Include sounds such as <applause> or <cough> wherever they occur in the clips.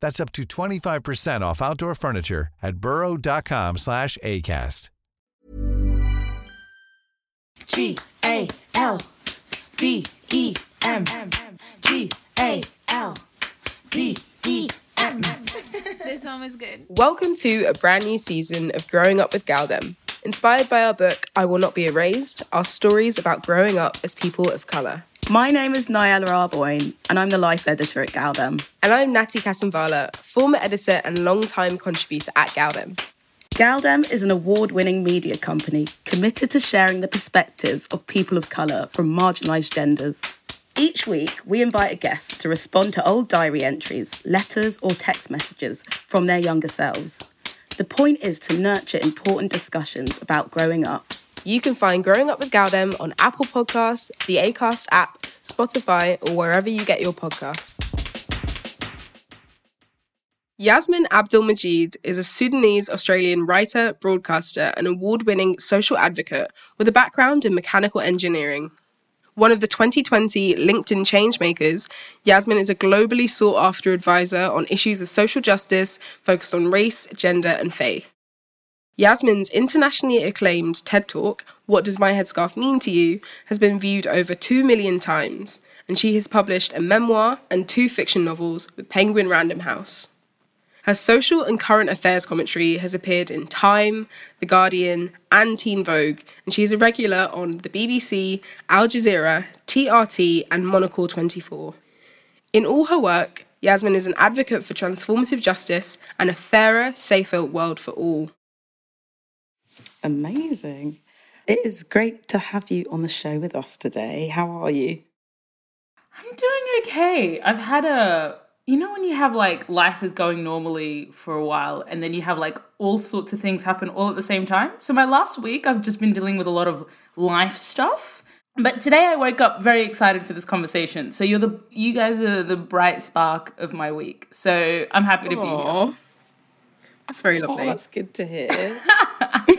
That's up to 25% off outdoor furniture at burrow.com slash ACAST. G A L D E M. G A L D E M. This song is good. Welcome to a brand new season of Growing Up with Galdem. Inspired by our book, I Will Not Be Erased, our stories about growing up as people of colour. My name is Niellah Arboine, and I'm the life editor at Galdem. And I'm Natty Kasambala, former editor and long-time contributor at Galdem. Galdem is an award winning media company committed to sharing the perspectives of people of colour from marginalised genders. Each week, we invite a guest to respond to old diary entries, letters, or text messages from their younger selves. The point is to nurture important discussions about growing up. You can find Growing Up with Galdem on Apple Podcasts, the Acast app, Spotify, or wherever you get your podcasts. Yassmin Abdel-Magied is a Sudanese Australian writer, broadcaster, and award winning social advocate with a background in mechanical engineering. One of the 2020 LinkedIn Changemakers, Yassmin is a globally sought after advisor on issues of social justice focused on race, gender, and faith. Yassmin's internationally acclaimed TED Talk, What Does My Headscarf Mean to You, has been viewed over 2 million times, and she has published a memoir and two fiction novels with Penguin Random House. Her social and current affairs commentary has appeared in Time, The Guardian, and Teen Vogue, and she is a regular on the BBC, Al Jazeera, TRT, and Monocle 24. In all her work, Yasmin is an advocate for transformative justice and a fairer, safer world for all. Amazing. It is great to have you on the show with us today. How are you? I'm doing okay. I've had a you know when you have like life is going normally for a while and then you have like all sorts of things happen all at the same time. So my last week I've just been dealing with a lot of life stuff. But today I woke up very excited for this conversation. So you're the you guys are the bright spark of my week. So I'm happy to be here. That's very lovely. Oh, that's good to hear. <laughs> <laughs>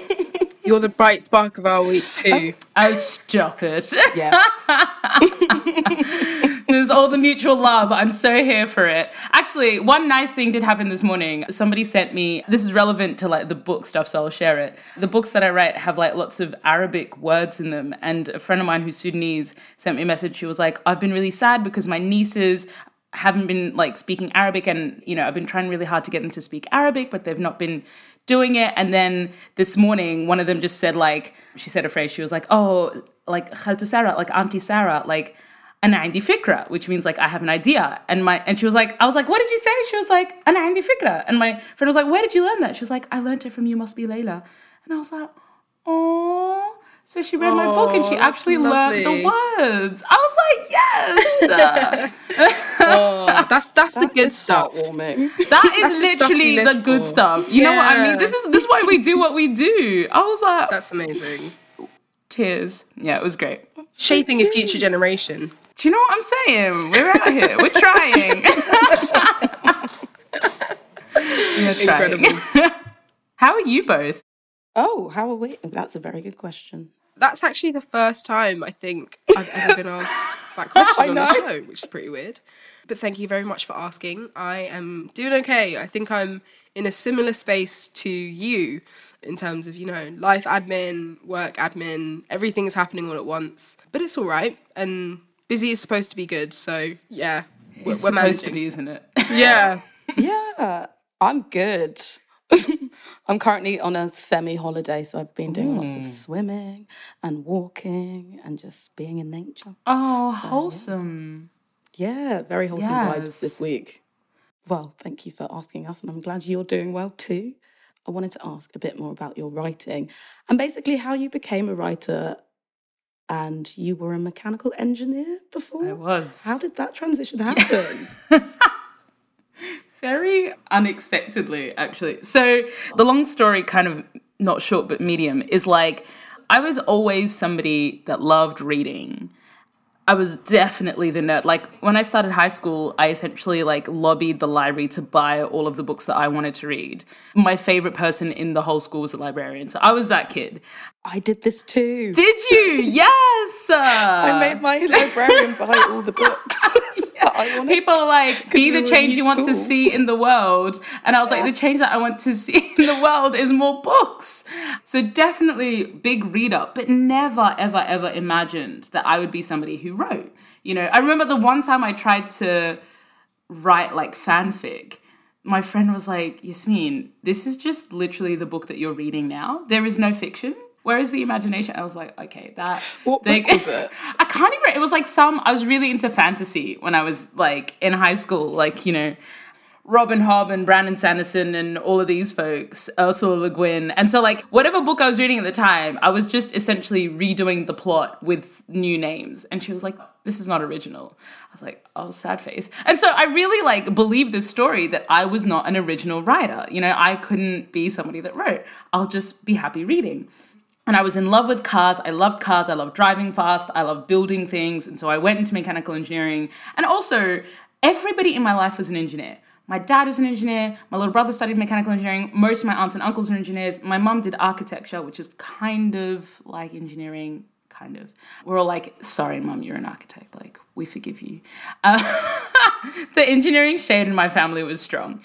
You're the bright spark of our week too. Oh, oh stop it. yes. <laughs> There's all the mutual love. I'm so here for it. Actually, one nice thing did happen this morning. Somebody sent me, this is relevant to like the book stuff, so I'll share it. The books that I write have like lots of Arabic words in them. And a friend of mine who's Sudanese sent me a message. She was like, I've been really sad because my nieces haven't been like speaking Arabic and you know I've been trying really hard to get them to speak Arabic but they've not been doing it and then this morning one of them just said like she said a phrase she was like oh like Khaltu Sarah like Auntie Sarah like أنا عندي فكرة which means like I have an idea and my and she was like I was like what did you say she was like أنا عندي فكرة and my friend was like where did you learn that she was like I learned it from You Must Be Layla and I was like oh so she read my book and she actually that's learned the words I was like yes <laughs> Oh, that's that's the good stuff. Heartwarming. That is That's the literally the good for. stuff. You know what I mean? This is this is why we do what we do. I was like, That's amazing. tears. Yeah, it was great. Shaping a future generation. Do you know what I'm saying? We're out here. We're trying. <laughs> We're trying. Incredible. <laughs> How are you both? Oh, how are we? That's a very good question. That's actually the first time I think I've ever been asked that <laughs> question on the show, which is pretty weird. But thank you very much for asking. I am doing okay. I think I'm in a similar space to you in terms of, you know, life admin, work admin, everything is happening all at once. But it's all right. And busy is supposed to be good. So, yeah, we're, It's we're supposed to be, isn't it? Yeah. <laughs> Yeah, I'm good. I'm currently on a semi holiday, so I've been doing lots of mm. swimming and walking and just being in nature. Oh, wholesome. Yeah, very wholesome vibes this week. Well, thank you for asking us, and I'm glad you're doing well too. I wanted to ask a bit more about your writing and basically how you became a writer. And you were a mechanical engineer before? I was. How did that transition <laughs> happen? <laughs> Very unexpectedly, actually. So, the long story, kind of not short but medium, is like I was always somebody that loved reading. I was definitely the nerd. Like when I started high school, I essentially like lobbied the library to buy all of the books that I wanted to read. My favorite person in the whole school was a librarian. So I was that kid. I did this too. Did you? <laughs> yes. I made my librarian buy all the books. <laughs> People are like, <laughs> be the change you want to see in the world. And I was like, the change that I want to see in the world is more books. So definitely big reader, but never, ever, ever imagined that I would be somebody who wrote. You know, I remember the one time I tried to write like fanfic. My friend was like, Yassmin, this is just literally the book that you're reading now. There is no fiction. Where is the imagination? I was like, okay, that. What book was it? <laughs> I can't even. It was like some. I was really into fantasy when I was like in high school. Like you know, Robin Hobb and Brandon Sanderson and all of these folks, Ursula Le Guin. And so like whatever book I was reading at the time, I was just essentially redoing the plot with new names. And she was like, "This is not original." I was like, "Oh, sad face." And so I really like believed this story that I was not an original writer. You know, I couldn't be somebody that wrote. I'll just be happy reading. And I was in love with cars. I loved cars. I loved driving fast. I loved building things. And so I went into mechanical engineering. And also, everybody in my life was an engineer. My dad was an engineer. My little brother studied mechanical engineering. Most of my aunts and uncles are engineers. My mum did architecture, which is kind of like engineering, kind of. We're all like, sorry, mum, you're an architect. Like, we forgive you. Uh, <laughs> the engineering shade in my family was strong.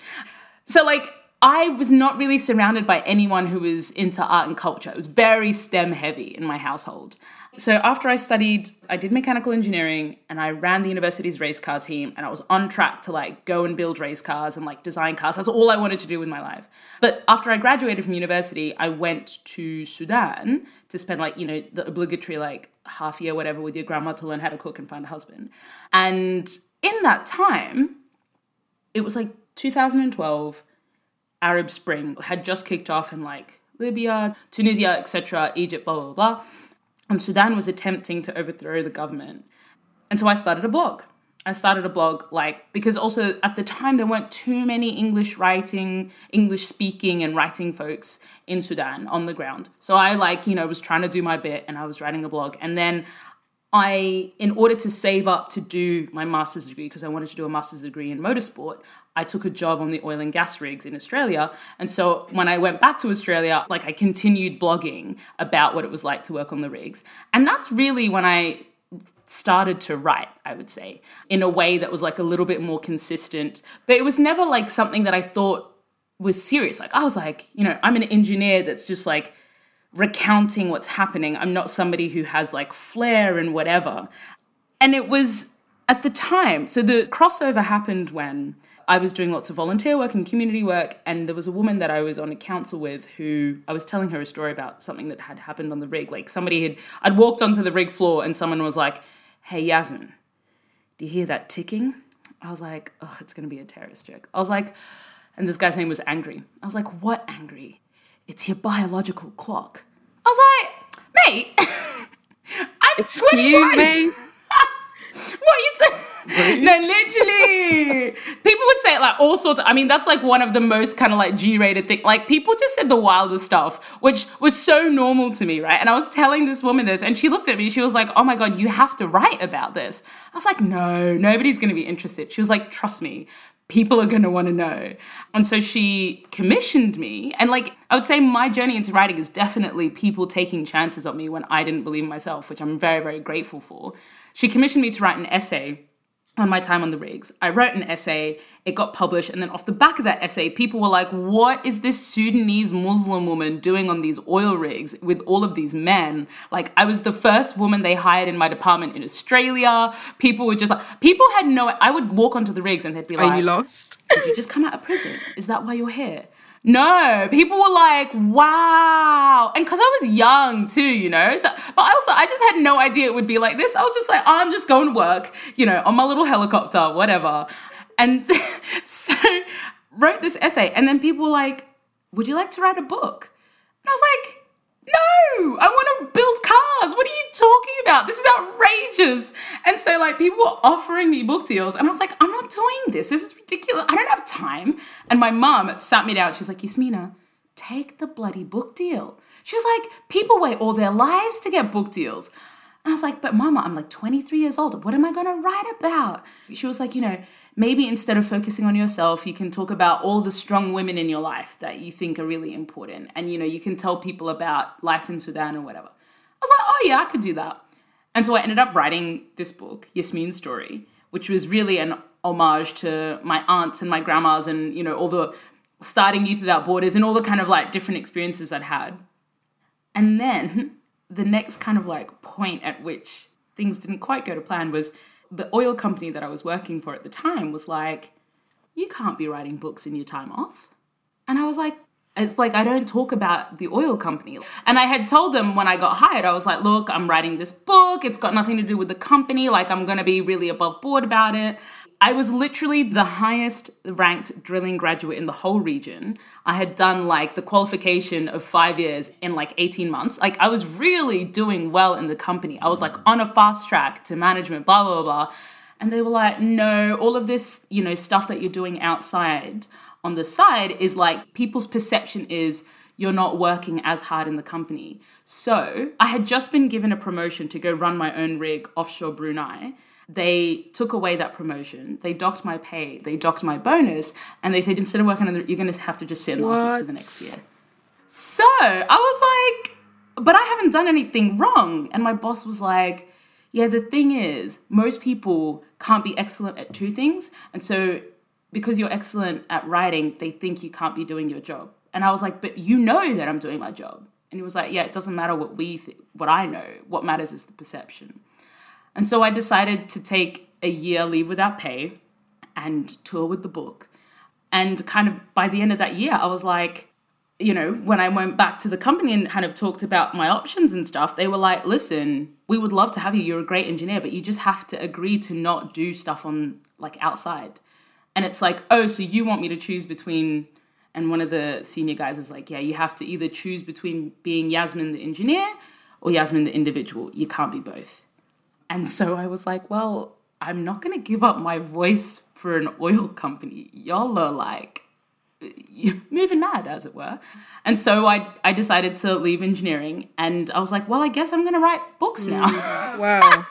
So, like, I was not really surrounded by anyone who was into art and culture. It was very STEM heavy in my household. So, after I studied, I did mechanical engineering and I ran the university's race car team and I was on track to like go and build race cars and like design cars. That's all I wanted to do with my life. But after I graduated from university, I went to Sudan to spend like, you know, the obligatory like half year, whatever, with your grandma to learn how to cook and find a husband. And in that time, it was like 2012 arab spring had just kicked off in like libya tunisia etc egypt blah blah blah. And sudan was attempting to overthrow the government. And so i started a blog. I started a blog like because also at the time there weren't too many english writing english speaking and writing folks in sudan on the ground. So i like you know was trying to do my bit and i was writing a blog. And then I, in order to save up to do my master's degree, because I wanted to do a master's degree in motorsport, I took a job on the oil and gas rigs in Australia. And so when I went back to Australia, like I continued blogging about what it was like to work on the rigs. And that's really when I started to write, I would say, in a way that was like a little bit more consistent. But it was never like something that I thought was serious. Like, I was like, you know, I'm an engineer that's just like recounting what's happening. I'm not somebody who has like flair and whatever. And it was at the time, so the crossover happened when I was doing lots of volunteer work and community work, and there was a woman that I was on a council with who I was telling her a story about something that had happened on the rig. Like somebody had, I'd walked onto the rig floor and someone was like, Hey, Yassmin, do you hear that ticking? I was like, Oh, it's gonna be a terrorist joke. I was like, and this guy's name was Angry. I was like, What angry? It's your biological clock. I was like, Mate, <laughs> I'm Excuse 21." me. <laughs> what are you t- no literally. People would say like all sorts of, i mean that's like one of the most kind of like g-rated thing like people just said the wildest stuff which was so normal to me right? And i was telling this woman this and she looked at me she was like oh my god you have to write about this. I was like no nobody's going to be interested. She was like trust me people are going to want to know. And so she commissioned me and like i would say my journey into writing is definitely people taking chances on me when i didn't believe myself which i'm very very grateful for. She commissioned me to write an essay on my time on the rigs. I wrote an essay, it got published, and then off the back of that essay, people were like, What is this Sudanese Muslim woman doing on these oil rigs with all of these men? Like, I was the first woman they hired in my department in Australia. People were just like, people had no, I would walk onto the rigs and they'd be like, Are you lost? Did you just come out of prison? Is that why you're here? No, people were like, wow. And because I was young too, you know? So, but also, I just had no idea it would be like this. I was just like, I'm just going to work, you know, on my little helicopter, whatever. And <laughs> so, wrote this essay. And then people were like, would you like to write a book? And I was like, no, I want to build cars. What are you talking about? This is outrageous. And so, like, people were offering me book deals, and I was like, I'm not doing this. This is ridiculous. I don't have time. And my mom sat me down. She's like, Yasmina, take the bloody book deal. She was like, people wait all their lives to get book deals. And I was like, but mama, I'm like 23 years old. What am I going to write about? She was like, you know, maybe instead of focusing on yourself, you can talk about all the strong women in your life that you think are really important. And, you know, you can tell people about life in Sudan or whatever. I was like, oh, yeah, I could do that. And so I ended up writing this book, Yassmin's Story, which was really an homage to my aunts and my grandmas and, you know, all the starting Youth Without Borders and all the kind of like different experiences I'd had. And then the next kind of like point at which things didn't quite go to plan was the oil company that I was working for at the time was like, you can't be writing books in your time off. And I was like, it's like I don't talk about the oil company. And I had told them when I got hired, I was like, look, I'm writing this book. It's got nothing to do with the company. Like, I'm going to be really above board about it. I was literally the highest ranked drilling graduate in the whole region. I had done like the qualification of five years in like 18 months. Like, I was really doing well in the company. I was like on a fast track to management, blah, blah, blah. And they were like, no, all of this, you know, stuff that you're doing outside on the side is like people's perception is you're not working as hard in the company. So I had just been given a promotion to go run my own rig offshore Brunei. They took away that promotion. They docked my pay. They docked my bonus, and they said instead of working on the, you're going to have to just sit in the office for the next year. So I was like, but I haven't done anything wrong. And my boss was like, yeah, the thing is, most people can't be excellent at two things. And so because you're excellent at writing, they think you can't be doing your job. And I was like, but you know that I'm doing my job. And he was like, yeah, it doesn't matter what we, th- what I know. What matters is the perception. And so I decided to take a year leave without pay and tour with the book. And kind of by the end of that year, I was like, you know, when I went back to the company and kind of talked about my options and stuff, they were like, listen, we would love to have you. You're a great engineer, but you just have to agree to not do stuff on like outside. And it's like, oh, so you want me to choose between, and one of the senior guys is like, yeah, you have to either choose between being Yassmin the engineer or Yassmin the individual. You can't be both. And so I was like, well, I'm not going to give up my voice for an oil <laughs> company. Y'all are like <laughs> moving mad, as it were. And so I, I decided to leave engineering and I was like, well, I guess I'm going to write books now. Mm, <laughs> wow.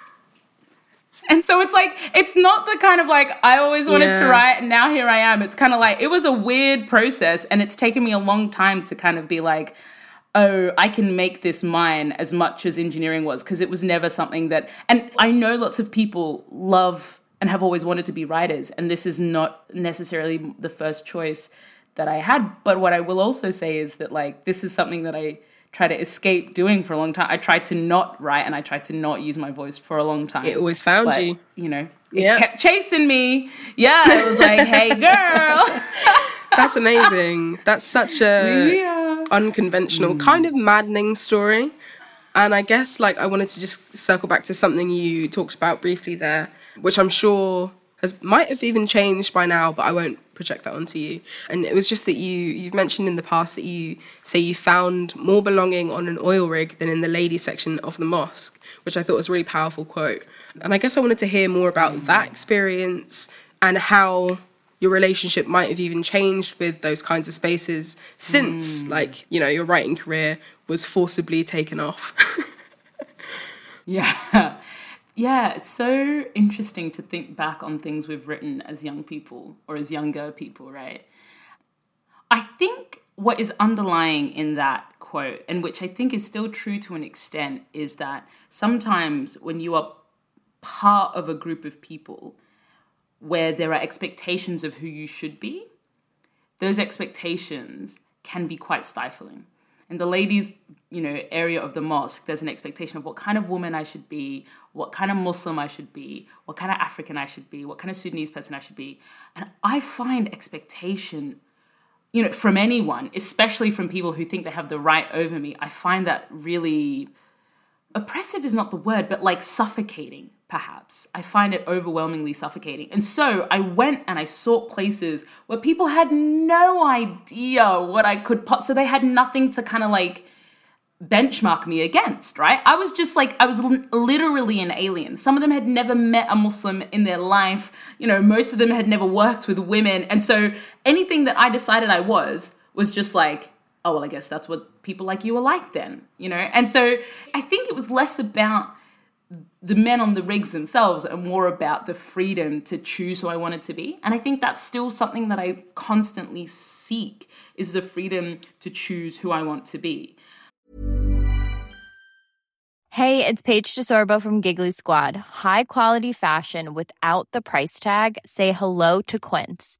And so it's like, it's not the kind of like, I always wanted to write and now here I am. It's kind of like, it was a weird process and it's taken me a long time to kind of be like, oh, I can make this mine as much as engineering was because it was never something that, and I know lots of people love and have always wanted to be writers, and this is not necessarily the first choice that I had. But what I will also say is that, like, this is something that I try to escape doing for a long time. I tried to not write and I tried to not use my voice for a long time. It always found but, you. You know, it yep. kept chasing me. Yeah, it was like, hey, girl. <laughs> That's amazing. That's such a yeah. unconventional, mm. kind of maddening story. And I guess like I wanted to just circle back to something you talked about briefly there, which I'm sure has might have even changed by now, but I won't project that onto you. And it was just that you you've mentioned in the past that you say you found more belonging on an oil rig than in the ladies section of the mosque, which I thought was a really powerful quote. And I guess I wanted to hear more about that experience and how your relationship might have even changed with those kinds of spaces since. Mm. like you know your writing career was forcibly taken off. <laughs> Yeah. Yeah it's so interesting to think back on things we've written as young people or as younger people right? I think what is underlying in that quote and which i think is still true to an extent is that sometimes when you are part of a group of people where there are expectations of who you should be, those expectations can be quite stifling. In the ladies, you know, area of the mosque, there's an expectation of what kind of woman I should be, what kind of Muslim I should be, what kind of African I should be, what kind of Sudanese person I should be. And I find expectation, you know, from anyone, especially from people who think they have the right over me, I find that really oppressive is not the word, but like suffocating, perhaps. I find it overwhelmingly suffocating. And so I went and I sought places where people had no idea what I could. So they had nothing to kind of like benchmark me against, right? I was just like, I was l- literally an alien. Some of them had never met a Muslim in their life. You know, most of them had never worked with women. And so anything that I decided I was, was just like, oh, well, I guess that's what people like you are like then, you know? And so I think it was less about the men on the rigs themselves and more about the freedom to choose who I wanted to be. And I think that's still something that I constantly seek is the freedom to choose who I want to be. Hey, it's Paige DeSorbo from Giggly Squad. High quality fashion without the price tag. Say hello to Quince.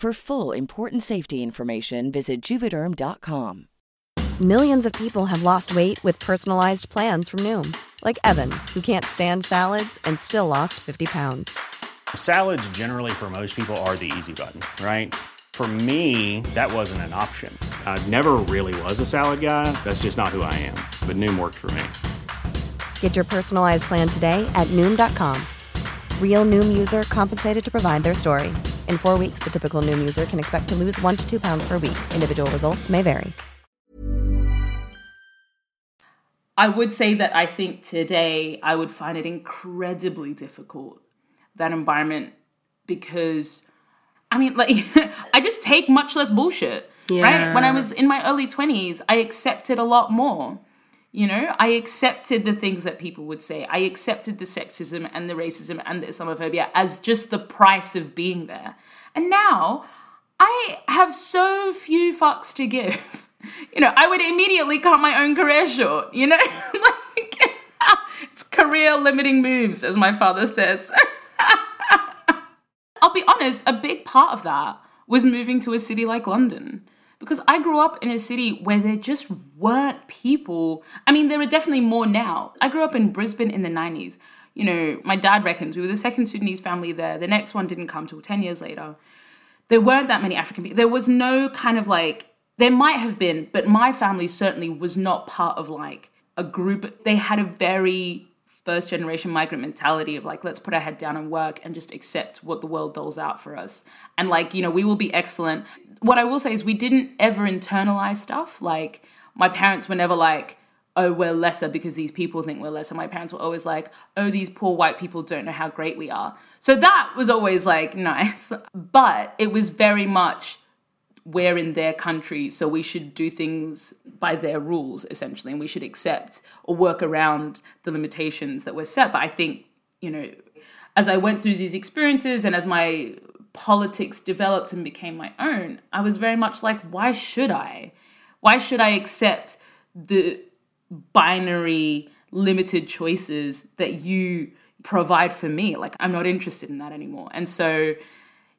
For full important safety information, visit juvederm.com. Millions of people have lost weight with personalized plans from Noom, like Evan, who can't stand salads and still lost 50 pounds. Salads, generally, for most people, are the easy button, right? For me, that wasn't an option. I never really was a salad guy. That's just not who I am. But Noom worked for me. Get your personalized plan today at Noom.com. Real Noom user compensated to provide their story. In four weeks, the typical Noom user can expect to lose one to two pounds per week. Individual results may vary. I would say that I think today I would find it incredibly difficult, that environment, because I mean, like, <laughs> I just take much less bullshit, right? When I was in my early 20s, I accepted a lot more. You know, I accepted the things that people would say. I accepted the sexism and the racism and the Islamophobia as just the price of being there. And now I have so few fucks to give. <laughs> You know, I would immediately cut my own career short, you know? <laughs> like, <laughs> it's career limiting moves, as my father says. I'll be honest, a big part of that was moving to a city like London. Because I grew up in a city where there just weren't people. I mean, there are definitely more now. I grew up in Brisbane in the 90s. You know, my dad reckons we were the second Sudanese family there. The next one didn't come till 10 years later. There weren't that many African people. There was no kind of like, there might have been, but my family certainly was not part of like a group. They had a very first generation migrant mentality of like let's put our head down and work and just accept what the world doles out for us and like you know we will be excellent what i will say is we didn't ever internalize stuff. Like my parents were never like oh we're lesser because these people think we're lesser. My parents were always like oh these poor white people don't know how great we are. So that was always like <laughs> nice. But it was very much we're in their country, so we should do things by their rules, essentially, and we should accept or work around the limitations that were set. But I think, you know, as I went through these experiences and as my politics developed and became my own, I was very much like, why should I? Why should I accept the binary, limited choices that you provide for me? Like, I'm not interested in that anymore. And so,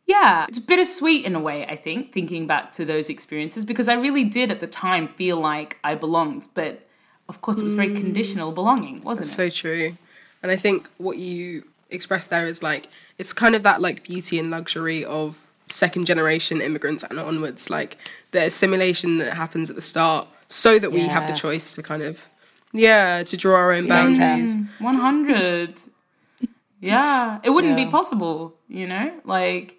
yeah, it's bittersweet in a way, I think, thinking back to those experiences, because I really did at the time feel like I belonged. But of course, it was very mm. conditional belonging, wasn't That's it? so true. And I think what you expressed there is like, it's kind of that like beauty and luxury of second generation immigrants and onwards, like the assimilation that happens at the start, so that we have the choice to kind of, yeah, to draw our own boundaries. 100. Yeah, it wouldn't Yeah. be possible, you know? Like,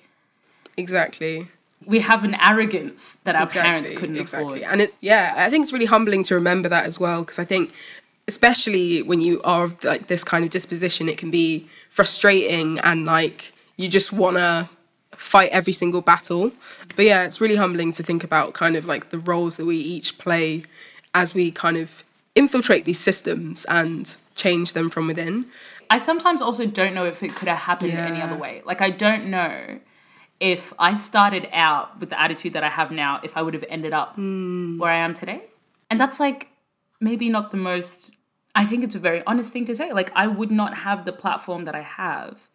Exactly. we have an arrogance that our parents couldn't exactly. afford. And it, yeah, I think it's really humbling to remember that as well, because I think, especially when you are of like this kind of disposition, it can be frustrating and like you just want to fight every single battle. But yeah, it's really humbling to think about kind of like the roles that we each play as we kind of infiltrate these systems and change them from within. I sometimes also don't know if it could have happened any other way. Like, I don't know if I started out with the attitude that I have now, if I would have ended up Hmm. where I am today. And that's like maybe not the most, I think it's a very honest thing to say. Like, I would not have the platform that I have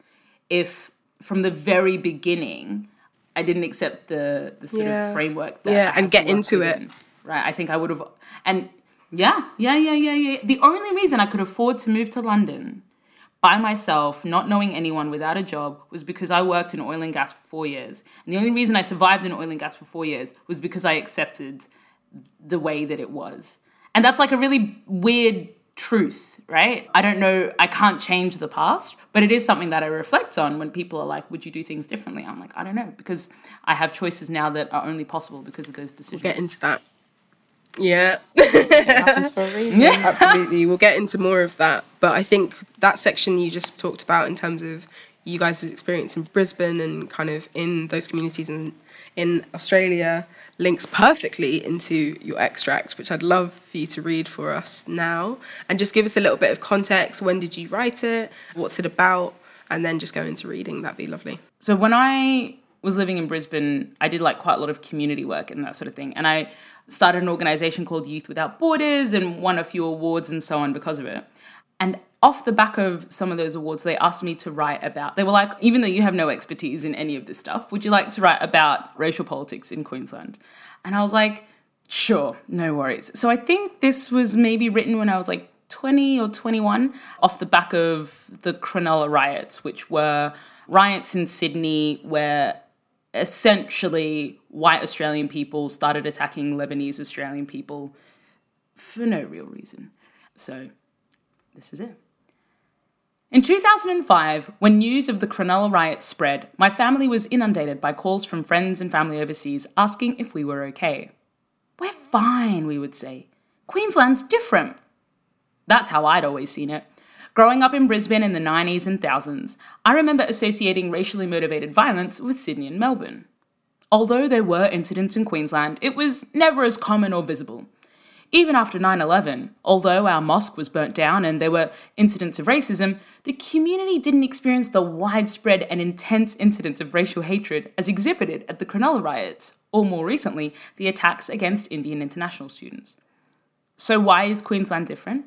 if from the very beginning I didn't accept the, the sort Yeah. of framework that Yeah, and get into it. Right. I think I would have, and yeah, yeah, yeah, yeah, yeah. The only reason I could afford to move to London by myself, not knowing anyone without a job, was because I worked in oil and gas for four years. And the only reason I survived in oil and gas for four years was because I accepted the way that it was. And that's like a really weird truth, right? I don't know, I can't change the past, but it is something that I reflect on when people are like, would you do things differently? I'm like, I don't know, because I have choices now that are only possible because of those decisions. Get into that. Yeah. happens for a <laughs> reason. Absolutely. We'll get into more of that. But I think that section you just talked about in terms of you guys' experience in Brisbane and kind of in those communities in, in Australia links perfectly into your extract, which I'd love for you to read for us now. And just give us a little bit of context. When did you write it? What's it about? And then just go into reading. That'd be lovely. So when I was living in Brisbane, I did like quite a lot of community work and that sort of thing. And I started an organization called Youth Without Borders and won a few awards and so on because of it. And off the back of some of those awards, they asked me to write about, they were like, even though you have no expertise in any of this stuff, would you like to write about racial politics in Queensland? And I was like, sure, no worries. So I think this was maybe written when I was like 20 or 21 off the back of the Cronulla riots, which were riots in Sydney where essentially white Australian people started attacking Lebanese Australian people for no real reason. So, this is it. In 2005, when news of the Cronulla riots spread, my family was inundated by calls from friends and family overseas asking if we were okay. We're fine, we would say. Queensland's different. That's how I'd always seen it. Growing up in Brisbane in the 90s and thousands, I remember associating racially motivated violence with Sydney and Melbourne. Although there were incidents in Queensland, it was never as common or visible. Even after 9 11, although our mosque was burnt down and there were incidents of racism, the community didn't experience the widespread and intense incidents of racial hatred as exhibited at the Cronulla riots, or more recently, the attacks against Indian international students. So, why is Queensland different?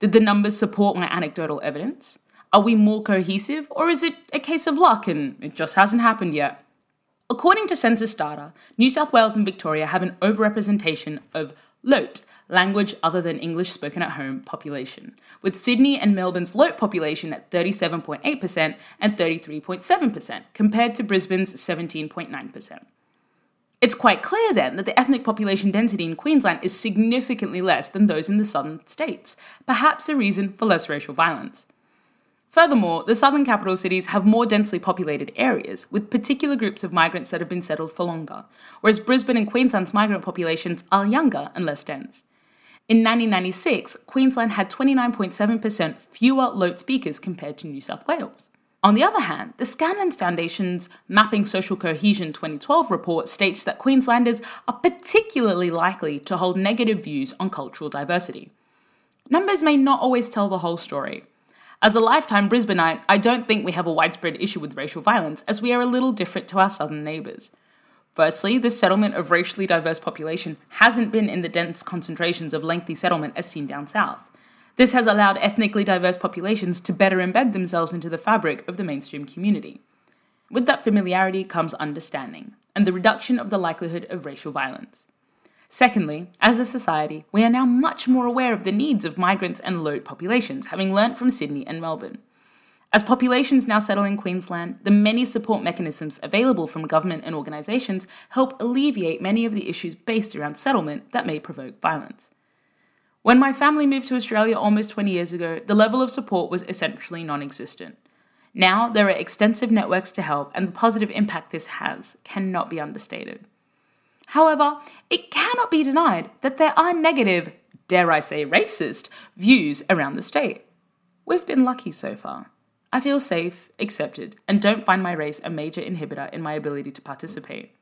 Did the numbers support my anecdotal evidence? Are we more cohesive, or is it a case of luck and it just hasn't happened yet? According to census data, New South Wales and Victoria have an overrepresentation of LOTE, language other than English spoken at home, population, with Sydney and Melbourne's LOTE population at 37.8% and 33.7%, compared to Brisbane's 17.9%. It's quite clear then that the ethnic population density in Queensland is significantly less than those in the southern states, perhaps a reason for less racial violence. Furthermore, the southern capital cities have more densely populated areas, with particular groups of migrants that have been settled for longer, whereas Brisbane and Queensland's migrant populations are younger and less dense. In 1996, Queensland had 29.7% fewer LOTE speakers compared to New South Wales. On the other hand, the Scanlon's Foundation's Mapping Social Cohesion 2012 report states that Queenslanders are particularly likely to hold negative views on cultural diversity. Numbers may not always tell the whole story. As a lifetime Brisbaneite, I don't think we have a widespread issue with racial violence, as we are a little different to our southern neighbours. Firstly, the settlement of racially diverse population hasn't been in the dense concentrations of lengthy settlement as seen down south. This has allowed ethnically diverse populations to better embed themselves into the fabric of the mainstream community. With that familiarity comes understanding and the reduction of the likelihood of racial violence. Secondly, as a society, we are now much more aware of the needs of migrants and LOTE populations, having learnt from Sydney and Melbourne. As populations now settle in Queensland, the many support mechanisms available from government and organisations help alleviate many of the issues based around settlement that may provoke violence. When my family moved to Australia almost 20 years ago, the level of support was essentially non existent. Now, there are extensive networks to help, and the positive impact this has cannot be understated. However, it cannot be denied that there are negative, dare I say racist, views around the state. We've been lucky so far. I feel safe, accepted, and don't find my race a major inhibitor in my ability to participate.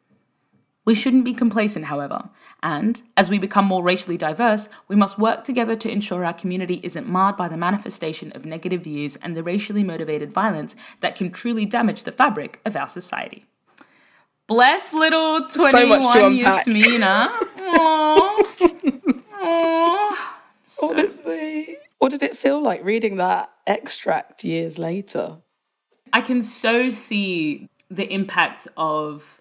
We shouldn't be complacent, however, and as we become more racially diverse, we must work together to ensure our community isn't marred by the manifestation of negative views and the racially motivated violence that can truly damage the fabric of our society. Bless little 21 so Yasmina. <laughs> Aww. Aww. So. Honestly, what did it feel like reading that extract years later? I can so see the impact of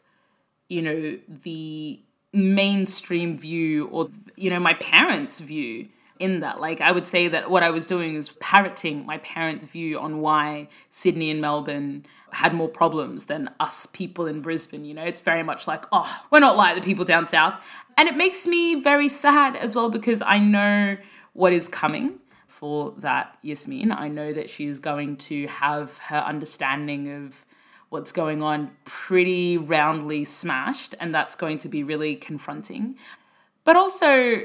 you know, the mainstream view or, you know, my parents' view in that. Like, I would say that what I was doing is parroting my parents' view on why Sydney and Melbourne had more problems than us people in Brisbane. You know, it's very much like, oh, we're not like the people down south. And it makes me very sad as well because I know what is coming for that Yassmin. I know that she's going to have her understanding of what's going on pretty roundly smashed, and that's going to be really confronting. But also,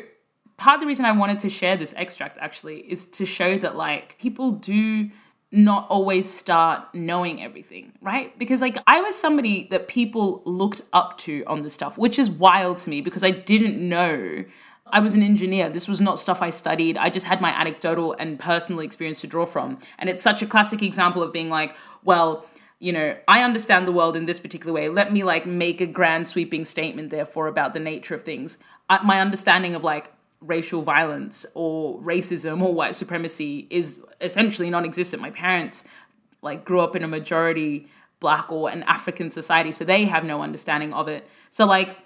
part of the reason I wanted to share this extract actually is to show that like people do not always start knowing everything, right? Because like I was somebody that people looked up to on this stuff, which is wild to me because I didn't know. I was an engineer. This was not stuff I studied. I just had my anecdotal and personal experience to draw from. And it's such a classic example of being like, well, you know, I understand the world in this particular way. Let me like make a grand sweeping statement, therefore, about the nature of things. My understanding of like racial violence or racism or white supremacy is essentially non-existent. My parents like grew up in a majority black or an African society, so they have no understanding of it. So like,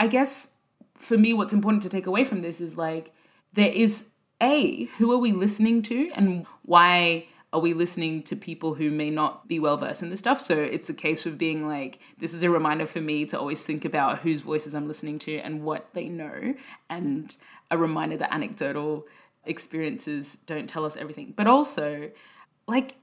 I guess for me, what's important to take away from this is like there is a who are we listening to and why are we listening to people who may not be well versed in this stuff? So it's a case of being like, this is a reminder for me to always think about whose voices I'm listening to and what they know, and a reminder that anecdotal experiences don't tell us everything. But also, like,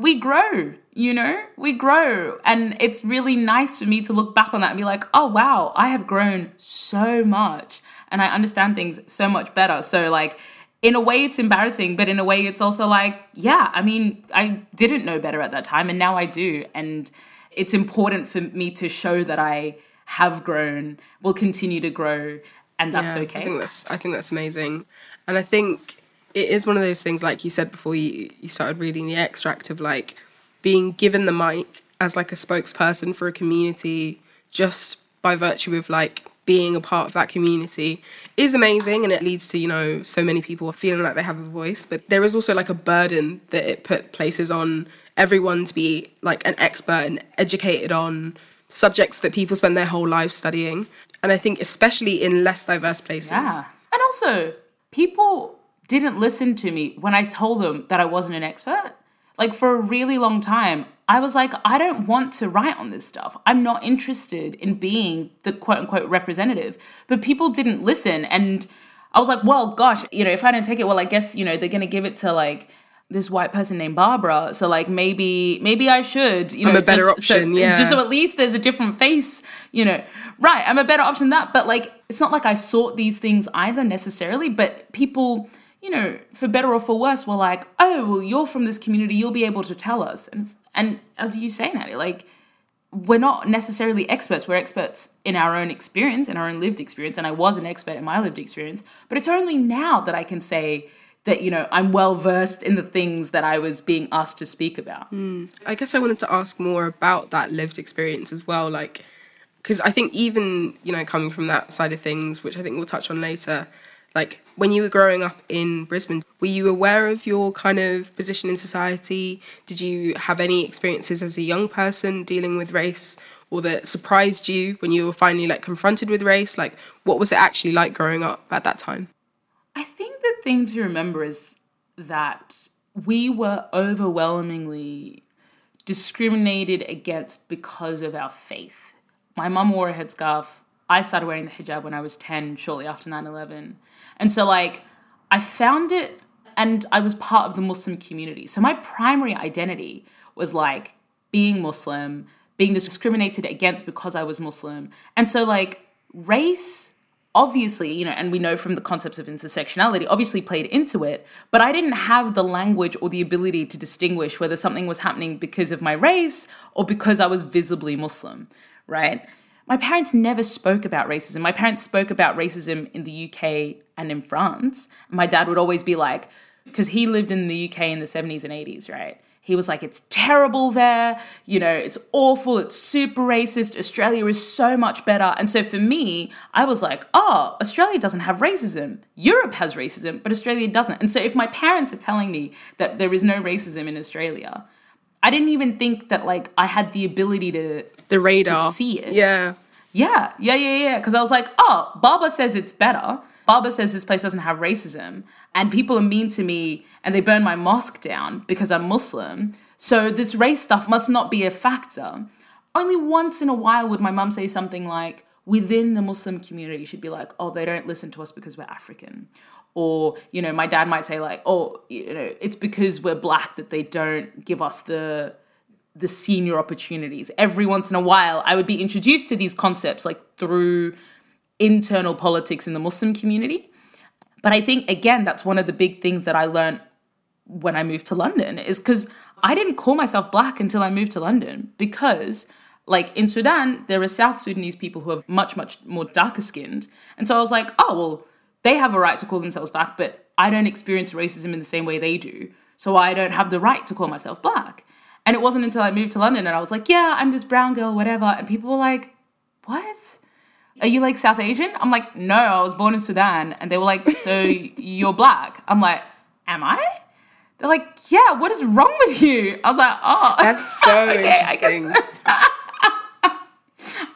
we grow, you know, we grow. And it's really nice for me to look back on that and be like, oh, wow, I have grown so much and I understand things so much better. So, like, in a way, it's embarrassing, but in a way, it's also like, yeah, I mean, I didn't know better at that time and now I do. And it's important for me to show that I have grown, will continue to grow, and that's Yeah, okay. I think that's I think that's amazing, and I think it is one of those things like you said before you you started reading the extract of like being given the mic as like a spokesperson for a community just by virtue of like being a part of that community is amazing and it leads to you know so many people feeling like they have a voice. But there is also like a burden that it put places on everyone to be like an expert and educated on subjects that people spend their whole lives studying. And i think especially in less diverse places. Yeah. And also, people didn't listen to me when I told them that I wasn't an expert. Like, for a really long time, I was like, I don't want to write on this stuff. I'm not interested in being the quote unquote representative. But people didn't listen. And I was like, well, gosh, you know, if I don't take it, well, I guess, you know, they're going to give it to like, this white person named Barbara, so like maybe maybe I should, you know, I'm a better just so- option, yeah. just so at least there's a different face, you know. Right, I'm a better option than that. But like, it's not like I sought these things either necessarily. But people, you know, for better or for worse, were like, "Oh, well, you're from this community. You'll be able to tell us." And and as you say, Natty, like, we're not necessarily experts. We're experts in our own experience, in our own lived experience. And I was an expert in my lived experience. But it's only now that I can say that you know I'm well versed in the things that I was being asked to speak about. Hmm. I guess I wanted to ask more about that lived experience as well, like because I think even you know coming from that side of things, which I think we'll touch on later, like when you were growing up in Brisbane, were you aware of your kind of position in society? Did you have any experiences as a young person dealing with race, or that surprised you when you were finally like confronted with race? Like, what was it actually like growing up at that time? I think the thing to remember is that we were overwhelmingly discriminated against because of our faith. My mum wore a headscarf. I started wearing the hijab when I was 10, shortly after 9 11. And so, like, I found it, and I was part of the Muslim community. So, my primary identity was like being Muslim, being discriminated against because I was Muslim. And so, like, race obviously, you know, and we know from the concepts of intersectionality, obviously played into it, but I didn't have the language or the ability to distinguish whether something was happening because of my race or because I was visibly Muslim, right? My parents never spoke about racism. My parents spoke about racism in the UK and in France. My dad would always be like, because he lived in the UK in the 70s and 80s, right? He was like, it's terrible there. You know, it's awful. It's super racist. Australia is so much better. And so for me, I was like, oh, Australia doesn't have racism. Europe has racism, but Australia doesn't. And so if my parents are telling me that there is no racism in Australia, I didn't even think that like I had the ability to The radar. to see it. Yeah. Yeah, yeah, yeah, yeah. Because I was like, oh, Baba says it's better. Barbara says this place doesn't have racism. And people are mean to me and they burn my mosque down because I'm Muslim. So this race stuff must not be a factor. Only once in a while would my mum say something like, within the Muslim community, she'd be like, oh, they don't listen to us because we're African. Or, you know, my dad might say, like, oh, you know, it's because we're black that they don't give us the the senior opportunities. Every once in a while, I would be introduced to these concepts like through internal politics in the Muslim community. But I think, again, that's one of the big things that I learned when I moved to London is because I didn't call myself black until I moved to London because. Like in Sudan, there are South Sudanese people who are much, much more darker skinned. And so I was like, oh, well, they have a right to call themselves black, but I don't experience racism in the same way they do. So I don't have the right to call myself black. And it wasn't until I moved to London and I was like, yeah, I'm this brown girl, whatever. And people were like, what? Are you like South Asian? I'm like, no, I was born in Sudan. And they were like, so <laughs> you're black? I'm like, am I? They're like, yeah, what is wrong with you? I was like, oh. That's so <laughs> Okay, interesting. <laughs>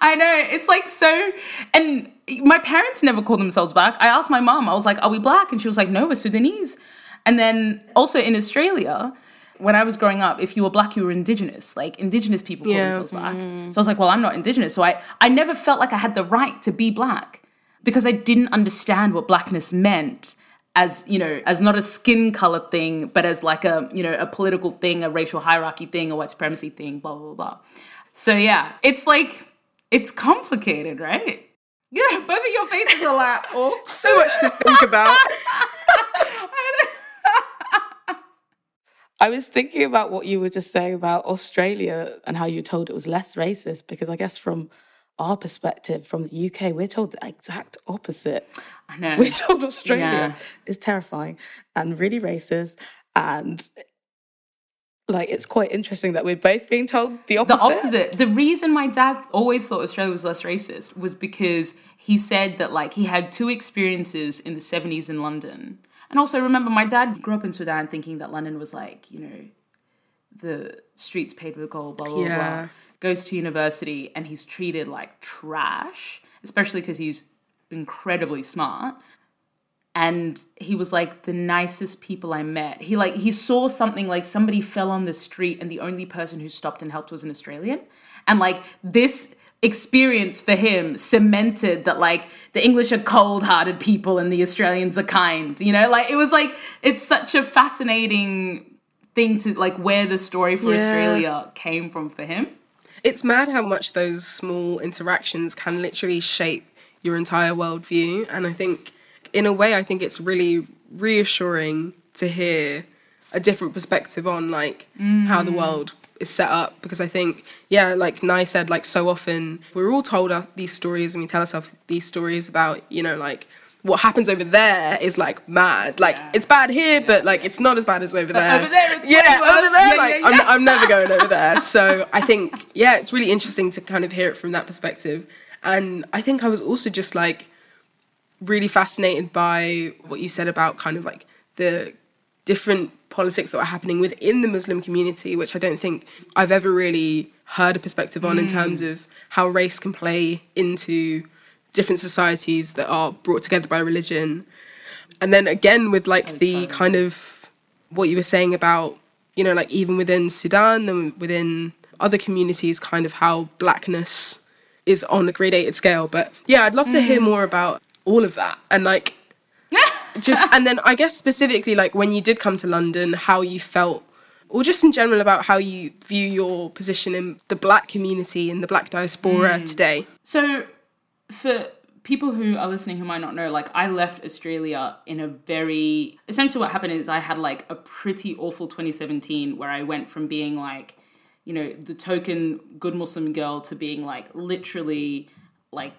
I know. It's like so. And my parents never called themselves black. I asked my mom, I was like, are we black? And she was like, no, we're Sudanese. And then also in Australia, when I was growing up, if you were black, you were indigenous. Like indigenous people call Yeah. themselves black. Mm. So I was like, well, I'm not indigenous. So I, I never felt like I had the right to be black because I didn't understand what blackness meant as, you know, as not a skin color thing, but as like a, you know, a political thing, a racial hierarchy thing, a white supremacy thing, blah, blah, blah. So yeah, it's like, it's complicated, right? Yeah, <laughs> both of your faces are like, oh. So much to think about. <laughs> I was thinking about what you were just saying about Australia and how you told it was less racist because I guess from our perspective from the UK, we're told the exact opposite. I know. We're told Australia Yeah. is terrifying and really racist and like it's quite interesting that we're both being told the opposite. the opposite. opposite. The reason my dad always thought Australia was less racist was because he said that like he had two experiences in the 70s in London. And also remember my dad grew up in Sudan thinking that London was like, you know, the streets paved with gold, blah blah Yeah. blah. Goes to university and he's treated like trash, especially because he's incredibly smart and he was like the nicest people I met. He like he saw something like somebody fell on the street and the only person who stopped and helped was an Australian. And like this experience for him cemented that like the English are cold-hearted people and the Australians are kind. You know, like it was like it's such a fascinating thing to like where the story for Yeah. Australia came from for him. It's mad how much those small interactions can literally shape your entire worldview. And I think, in a way, I think it's really reassuring to hear a different perspective on like how the mm. world is set up. Because I think, yeah, like Nai said, like so often we're all told our- these stories and we tell ourselves these stories about, you know, like what happens over there is like mad. Like it's bad here, but like it's not as bad as over there. over there, it's yeah, over there, Yeah, like yeah, I'm, yeah. I'm never going over there. <laughs> So I think, yeah, it's really interesting to kind of hear it from that perspective. And I think I was also just like really fascinated by what you said about kind of like the different politics that were happening within the Muslim community, which I don't think I've ever really heard a perspective on in mm. terms of how race can play into different societies that are brought together by religion. And then again with like the kind of what you were saying about, you know, like even within Sudan and within other communities, kind of how blackness is on a gradated scale. But yeah, I'd love to hear mm. more about all of that. And like <laughs> just <laughs> and then I guess specifically like when you did come to London, how you felt or just in general about how you view your position in the black community in the black diaspora hmm. today. So, for people who are listening who might not know, like I left Australia in a very essentially what happened is I had like a pretty awful 2017 where I went from being like, you know, the token good Muslim girl to being like literally like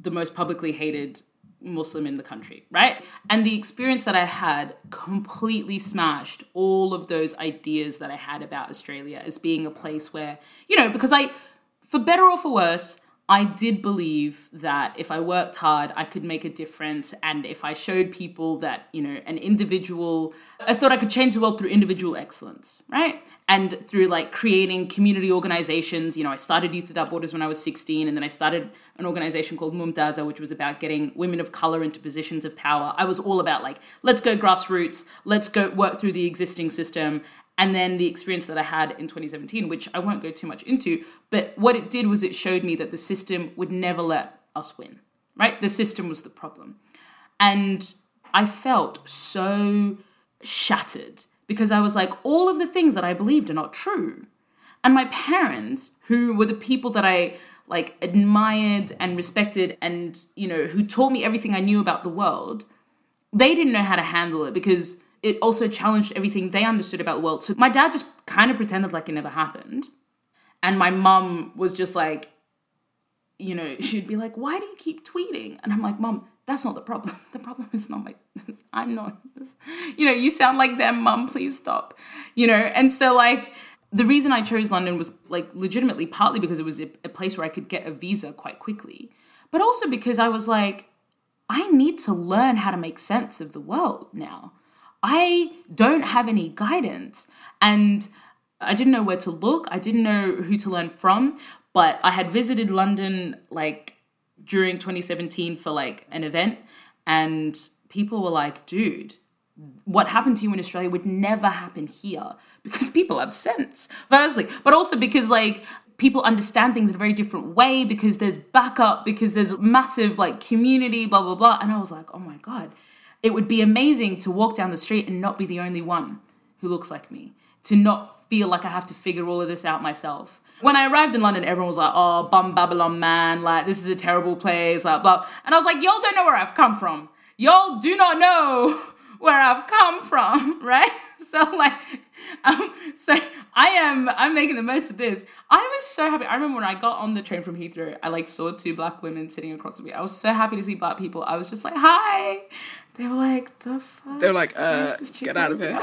the most publicly hated Muslim in the country, right? And the experience that I had completely smashed all of those ideas that I had about Australia as being a place where, you know, because I, for better or for worse, I did believe that if I worked hard, I could make a difference. And if I showed people that, you know, an individual, I thought I could change the world through individual excellence, right? And through like creating community organizations. You know, I started Youth Without Borders when I was 16, and then I started an organization called Mumtaza, which was about getting women of color into positions of power. I was all about like, let's go grassroots, let's go work through the existing system. And then the experience that I had in 2017, which I won't go too much into, but what it did was it showed me that the system would never let us win, right? The system was the problem. And I felt so shattered because I was like, all of the things that I believed are not true. And my parents, who were the people that I like admired and respected and, you know, who taught me everything I knew about the world, they didn't know how to handle it because it also challenged everything they understood about the world. So my dad just kind of pretended like it never happened. And my mum was just like, you know, <laughs> she'd be like, why do you keep tweeting? And I'm like, mum, that's not the problem. <laughs> The problem is not my, <laughs> I'm not, you know, you sound like them, mum, please stop. You know, and so like, the reason I chose London was like legitimately partly because it was a, a place where I could get a visa quite quickly, but also because I was like, I need to learn how to make sense of the world now. I don't have any guidance and I didn't know where to look. I didn't know who to learn from, but I had visited London like during 2017 for like an event and people were like, dude, what happened to you in Australia would never happen here because people have sense, firstly, but also because like people understand things in a very different way because there's backup, because there's massive like community, blah, blah, blah. And I was like, oh my God, it would be amazing to walk down the street and not be the only one who looks like me, to not feel like I have to figure all of this out myself. When I arrived in London, everyone was like, oh, bum Babylon man, like this is a terrible place, like blah. And I was like, y'all don't know where I've come from. Y'all do not know <laughs> where I've come from, <laughs> right? <laughs> So like, um, so I am, I'm making the most of this. I was so happy. I remember when I got on the train from Heathrow, I like saw two black women sitting across from me. I was so happy to see black people. I was just like, hi. They were like, the fuck? They're like, uh, get out of here. <laughs>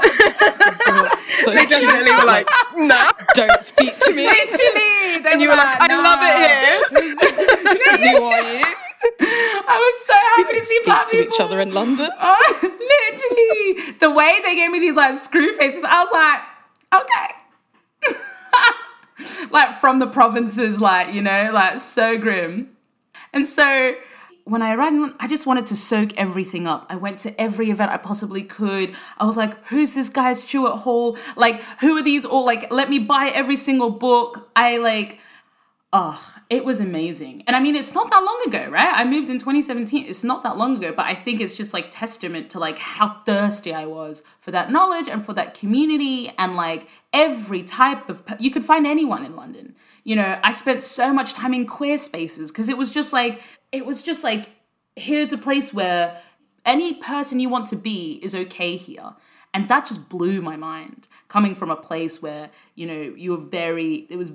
they definitely were like, <laughs> nah, don't speak to me. Literally. And you were like, I love it here. <laughs> Who are you? I was so happy to see black to people. each other in London. Oh, literally. The way they gave me these like screw faces, I was like, okay. like from the provinces, like, you know, like so grim. And so when I arrived, I just wanted to soak everything up. I went to every event I possibly could. I was like, who's this guy, Stuart Hall? Like, who are these all? Like, let me buy every single book. I like, oh, it was amazing. And I mean, it's not that long ago, right? I moved in 2017. It's not that long ago, but I think it's just like testament to like how thirsty I was for that knowledge and for that community and like every type of you could find anyone in London. You know, I spent so much time in queer spaces because it was just like it was just like here's a place where any person you want to be is okay here. And that just blew my mind coming from a place where, you know, you were very, it was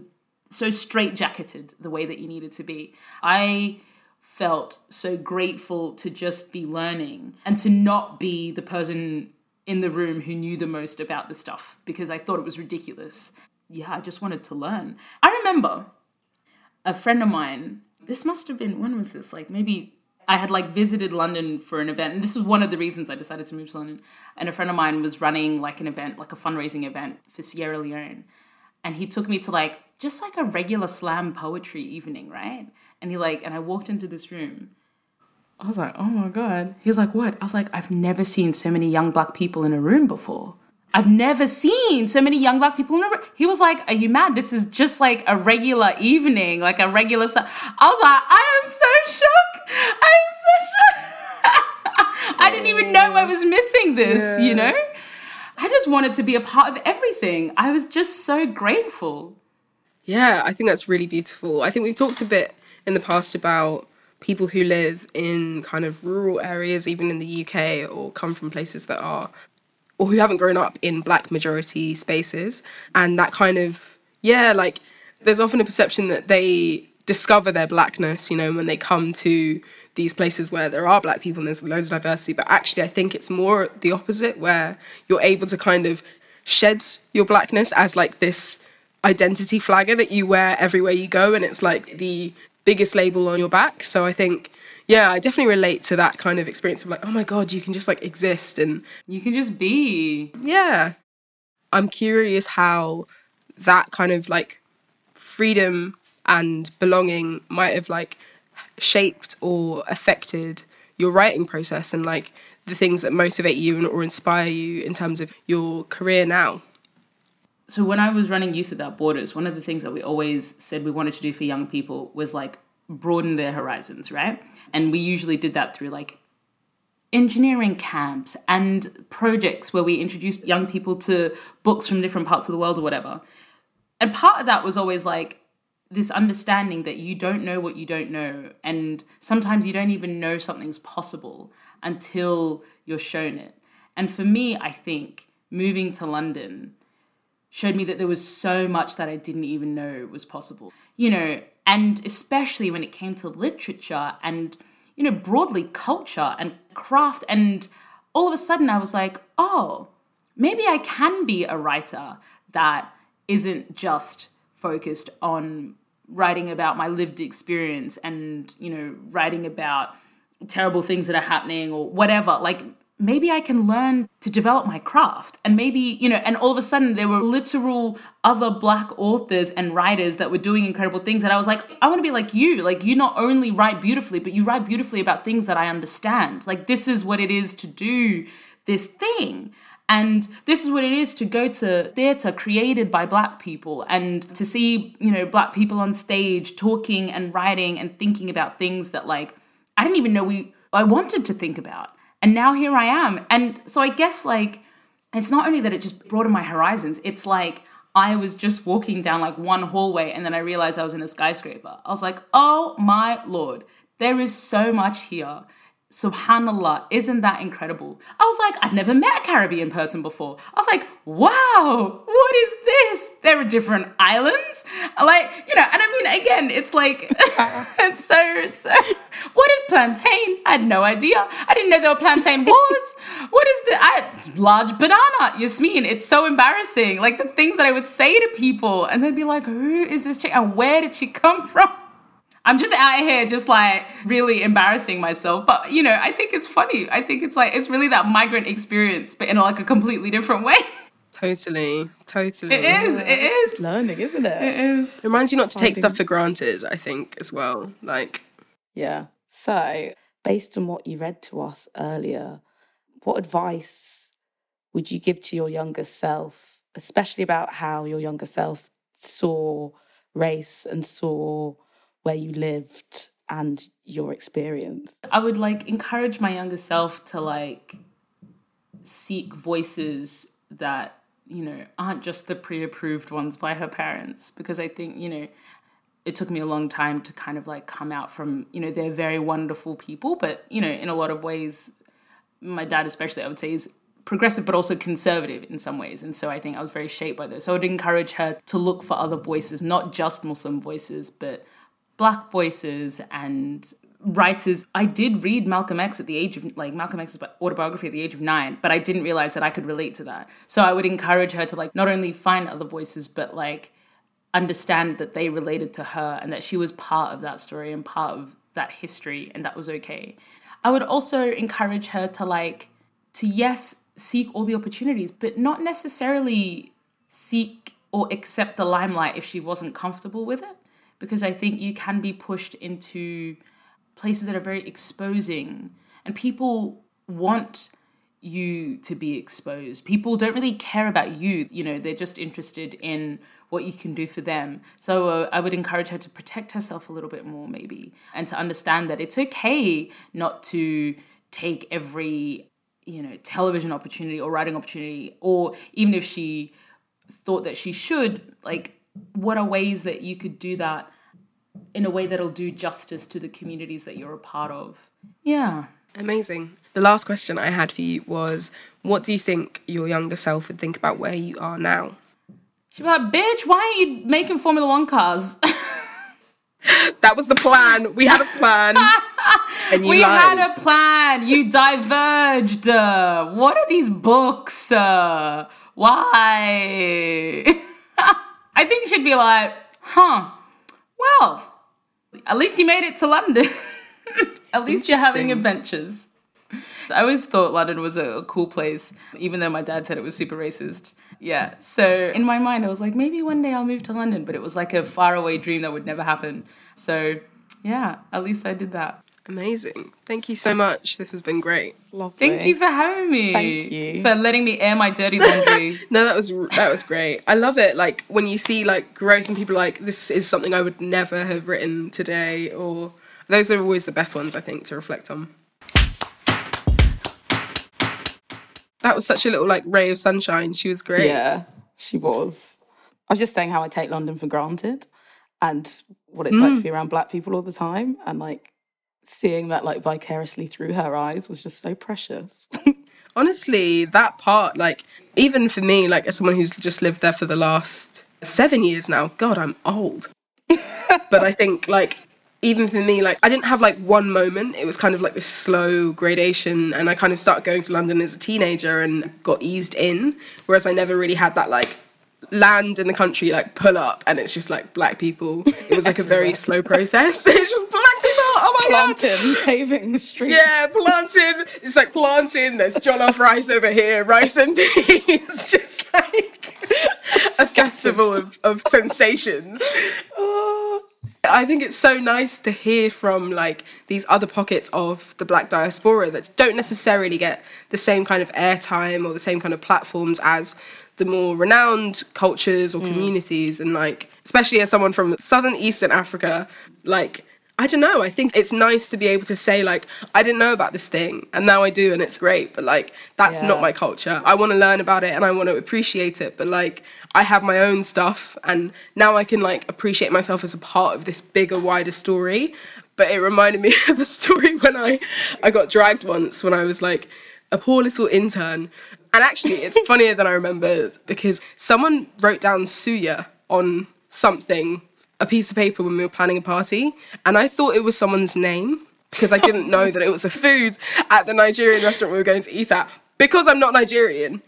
so straitjacketed the way that you needed to be. I felt so grateful to just be learning and to not be the person in the room who knew the most about the stuff because I thought it was ridiculous. Yeah, I just wanted to learn. I remember a friend of mine, this must have been, when was this? Like maybe I had like visited London for an event, and this was one of the reasons I decided to move to London. And a friend of mine was running like an event, like a fundraising event for Sierra Leone. And he took me to like just like a regular slam poetry evening, right? And he like, and I walked into this room. I was like, oh my God. He was like, what? I was like, I've never seen so many young black people in a room before. I've never seen so many young black people room. He was like, Are you mad? This is just like a regular evening, like a regular. I was like, I am so shocked. I am so shocked. <laughs> I didn't even know I was missing this, yeah. you know? I just wanted to be a part of everything. I was just so grateful. Yeah, I think that's really beautiful. I think we've talked a bit in the past about people who live in kind of rural areas, even in the UK, or come from places that are, or who haven't grown up in black majority spaces. And that kind of, yeah, like there's often a perception that they discover their blackness, you know, when they come to these places where there are black people and there's loads of diversity. But actually, I think it's more the opposite, where you're able to kind of shed your blackness as like this identity flagger that you wear everywhere you go. And it's like the biggest label on your back. So I think, yeah, I definitely relate to that kind of experience of like, oh my God, you can just like exist and you can just be. Yeah. I'm curious how that kind of like freedom and belonging might have like shaped or affected your writing process and like the things that motivate you and or inspire you in terms of your career now? So when I was running Youth Without Borders, one of the things that we always said we wanted to do for young people was like broaden their horizons, right? And we usually did that through like engineering camps and projects where we introduced young people to books from different parts of the world or whatever. And part of that was always like this understanding that you don't know what you don't know and sometimes you don't even know something's possible until you're shown it and for me i think moving to london showed me that there was so much that i didn't even know was possible you know and especially when it came to literature and you know broadly culture and craft and all of a sudden i was like oh maybe i can be a writer that isn't just focused on writing about my lived experience and you know writing about terrible things that are happening or whatever. Like maybe i can learn to develop my craft and maybe you know and all of a sudden there were literal other black authors and writers that were doing incredible things and i was like i want to be like you like you not only write beautifully but you write beautifully about things that i understand like this is what it is to do this thing. And this is what it is to go to theatre created by black people and to see, you know, black people on stage talking and writing and thinking about things that like I didn't even know we I wanted to think about. And now here I am. And so I guess like it's not only that it just broadened my horizons, it's like I was just walking down like one hallway and then I realized I was in a skyscraper. I was like, oh my lord, there is so much here. Subhanallah, isn't that incredible? I was like, I'd never met a Caribbean person before. I was like, wow, what is this? There are different islands. Like, you know, and I mean, again, it's like, <laughs> it's so, so, what is plantain? I had no idea. I didn't know there were plantain <laughs> was. what is the, I, large banana, Yassmin? It's so embarrassing. Like the things that I would say to people and they'd be like, who is this chick and where did she come <laughs> from? I'm just out here just like really embarrassing myself. But you know, I think it's funny. I think it's like it's really that migrant experience, but in like a completely different way. Totally, totally. It is. It is learning, isn't it? It is. It reminds you not to take stuff for granted. I think as well. Like, yeah. So, based on what you read to us earlier, what advice would you give to your younger self, especially about how your younger self saw race and saw where you lived and your experience? I would like encourage my younger self to like seek voices that, you know, aren't just the pre approved ones by her parents. Because I think, you know, it took me a long time to kind of like come out from, you know, they're very wonderful people, but, you know, in a lot of ways, my dad, especially, I would say, is progressive but also conservative in some ways. And so I think I was very shaped by those. So I would encourage her to look for other voices, not just Muslim voices, but black voices and writers. I did read Malcolm X at the age of like Malcolm X's autobiography at the age of nine, but I didn't realize that I could relate to that. So I would encourage her to like not only find other voices, but like understand that they related to her and that she was part of that story and part of that history and that was okay. I would also encourage her to like to yes, seek all the opportunities, but not necessarily seek or accept the limelight if she wasn't comfortable with it because I think you can be pushed into places that are very exposing and people want you to be exposed. People don't really care about you, you know, they're just interested in what you can do for them. So uh, I would encourage her to protect herself a little bit more, maybe, and to understand that it's okay not to take every, you know, television opportunity or writing opportunity, or even if she thought that she should, like, what are ways that you could do that in a way that'll do justice to the communities that you're a part of? Yeah. Amazing. The last question I had for you was what do you think your younger self would think about where you are now? She'd be like, bitch, why aren't you making Formula One cars? <laughs> that was the plan. We had a plan. <laughs> and you we lied. had a plan. You diverged. Uh, what are these books? Uh, why? <laughs> I think she'd be like, huh, well, at least you made it to London. <laughs> at least you're having adventures. I always thought London was a cool place, even though my dad said it was super racist. Yeah. So in my mind, I was like, maybe one day I'll move to London, but it was like a faraway dream that would never happen. So yeah, at least I did that. Amazing. Thank you so much. This has been great. Lovely. Thank you for having me. Thank you. For letting me air my dirty laundry. <laughs> no, that was that was great. I love it. Like when you see like growth and people are like this is something I would never have written today or those are always the best ones I think to reflect on. That was such a little like ray of sunshine. She was great. Yeah, she was. I was just saying how I take London for granted and what it's like to mm. be around black people all the time and like seeing that like vicariously through her eyes was just so precious. <laughs> Honestly, that part, like, even for me, like, as someone who's just lived there for the last seven years now, God, I'm old. <laughs> but I think, like, even for me, like, I didn't have like one moment. It was kind of like this slow gradation. And I kind of started going to London as a teenager and got eased in. Whereas I never really had that, like, land in the country, like, pull up and it's just like black people. It was like a very slow process. <laughs> it's just black people. Oh my God. Planting, paving the streets. Yeah, planting. It's like planting. There's jollof rice over here, rice and peas. <laughs> Just like a festival of, of sensations. Oh. I think it's so nice to hear from like these other pockets of the black diaspora that don't necessarily get the same kind of airtime or the same kind of platforms as the more renowned cultures or mm. communities and like especially as someone from southern eastern africa like I don't know. I think it's nice to be able to say like I didn't know about this thing and now I do and it's great. But like that's Yeah. not my culture. I want to learn about it and I want to appreciate it. But like I have my own stuff and now I can like appreciate myself as a part of this bigger, wider story. But it reminded me <laughs> of a story when I I got dragged once when I was like a poor little intern. And actually it's <laughs> funnier than I remembered because someone wrote down Suya on something a piece of paper when we were planning a party, and I thought it was someone's name because I didn't know that it was a food at the Nigerian restaurant we were going to eat at because I'm not Nigerian.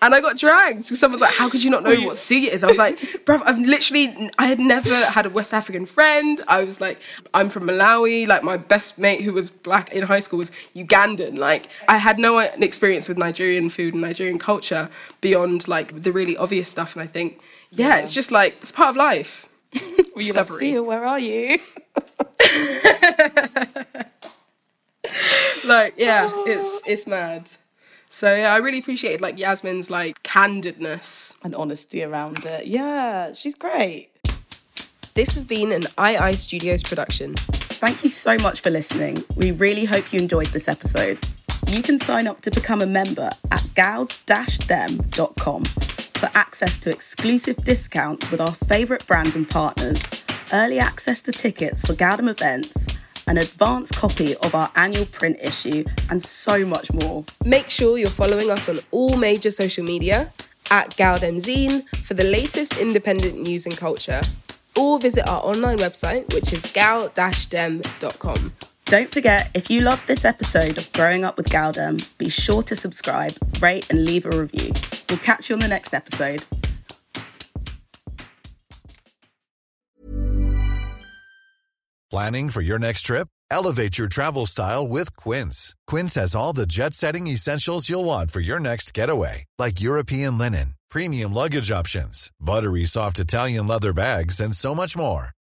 And I got dragged. So someone was like, "How could you not know what suya is?" I was like, "Bruv, I've literally, I had never had a West African friend. I was like, I'm from Malawi. Like my best mate who was black in high school was Ugandan. Like I had no experience with Nigerian food and Nigerian culture beyond like the really obvious stuff. And I think, yeah, it's just like it's part of life. <laughs> Were you like, where are you? <laughs> like yeah it's <laughs> it's mad. So yeah i really appreciated like Yassmin's like candidness. And honesty around it. Yeah she's great. This has been an ii studios production. Thank you so much for listening. We really hope you enjoyed this episode. You can sign up to become a member at gal-dem.com for access to exclusive discounts with our favourite brands and partners, early access to tickets for Galdem events, an advanced copy of our annual print issue, and so much more. make sure you're following us on all major social media at galdemzine for the latest independent news and culture or visit our online website which is gal-dem.com Don't forget, if you loved this episode of Growing Up with Galdem, be sure to subscribe, rate, and leave a review. We'll catch you on the next episode. Planning for your next trip? Elevate your travel style with Quince. Quince has all the jet setting essentials you'll want for your next getaway, like European linen, premium luggage options, buttery soft Italian leather bags, and so much more.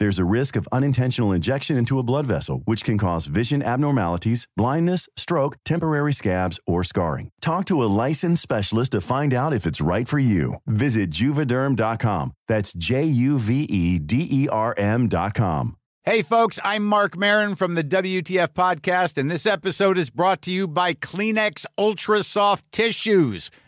There's a risk of unintentional injection into a blood vessel, which can cause vision abnormalities, blindness, stroke, temporary scabs, or scarring. Talk to a licensed specialist to find out if it's right for you. Visit juvederm.com. That's J U V E D E R M.com. Hey, folks, I'm Marc Maron from the WTF Podcast, and this episode is brought to you by Kleenex Ultra Soft Tissues,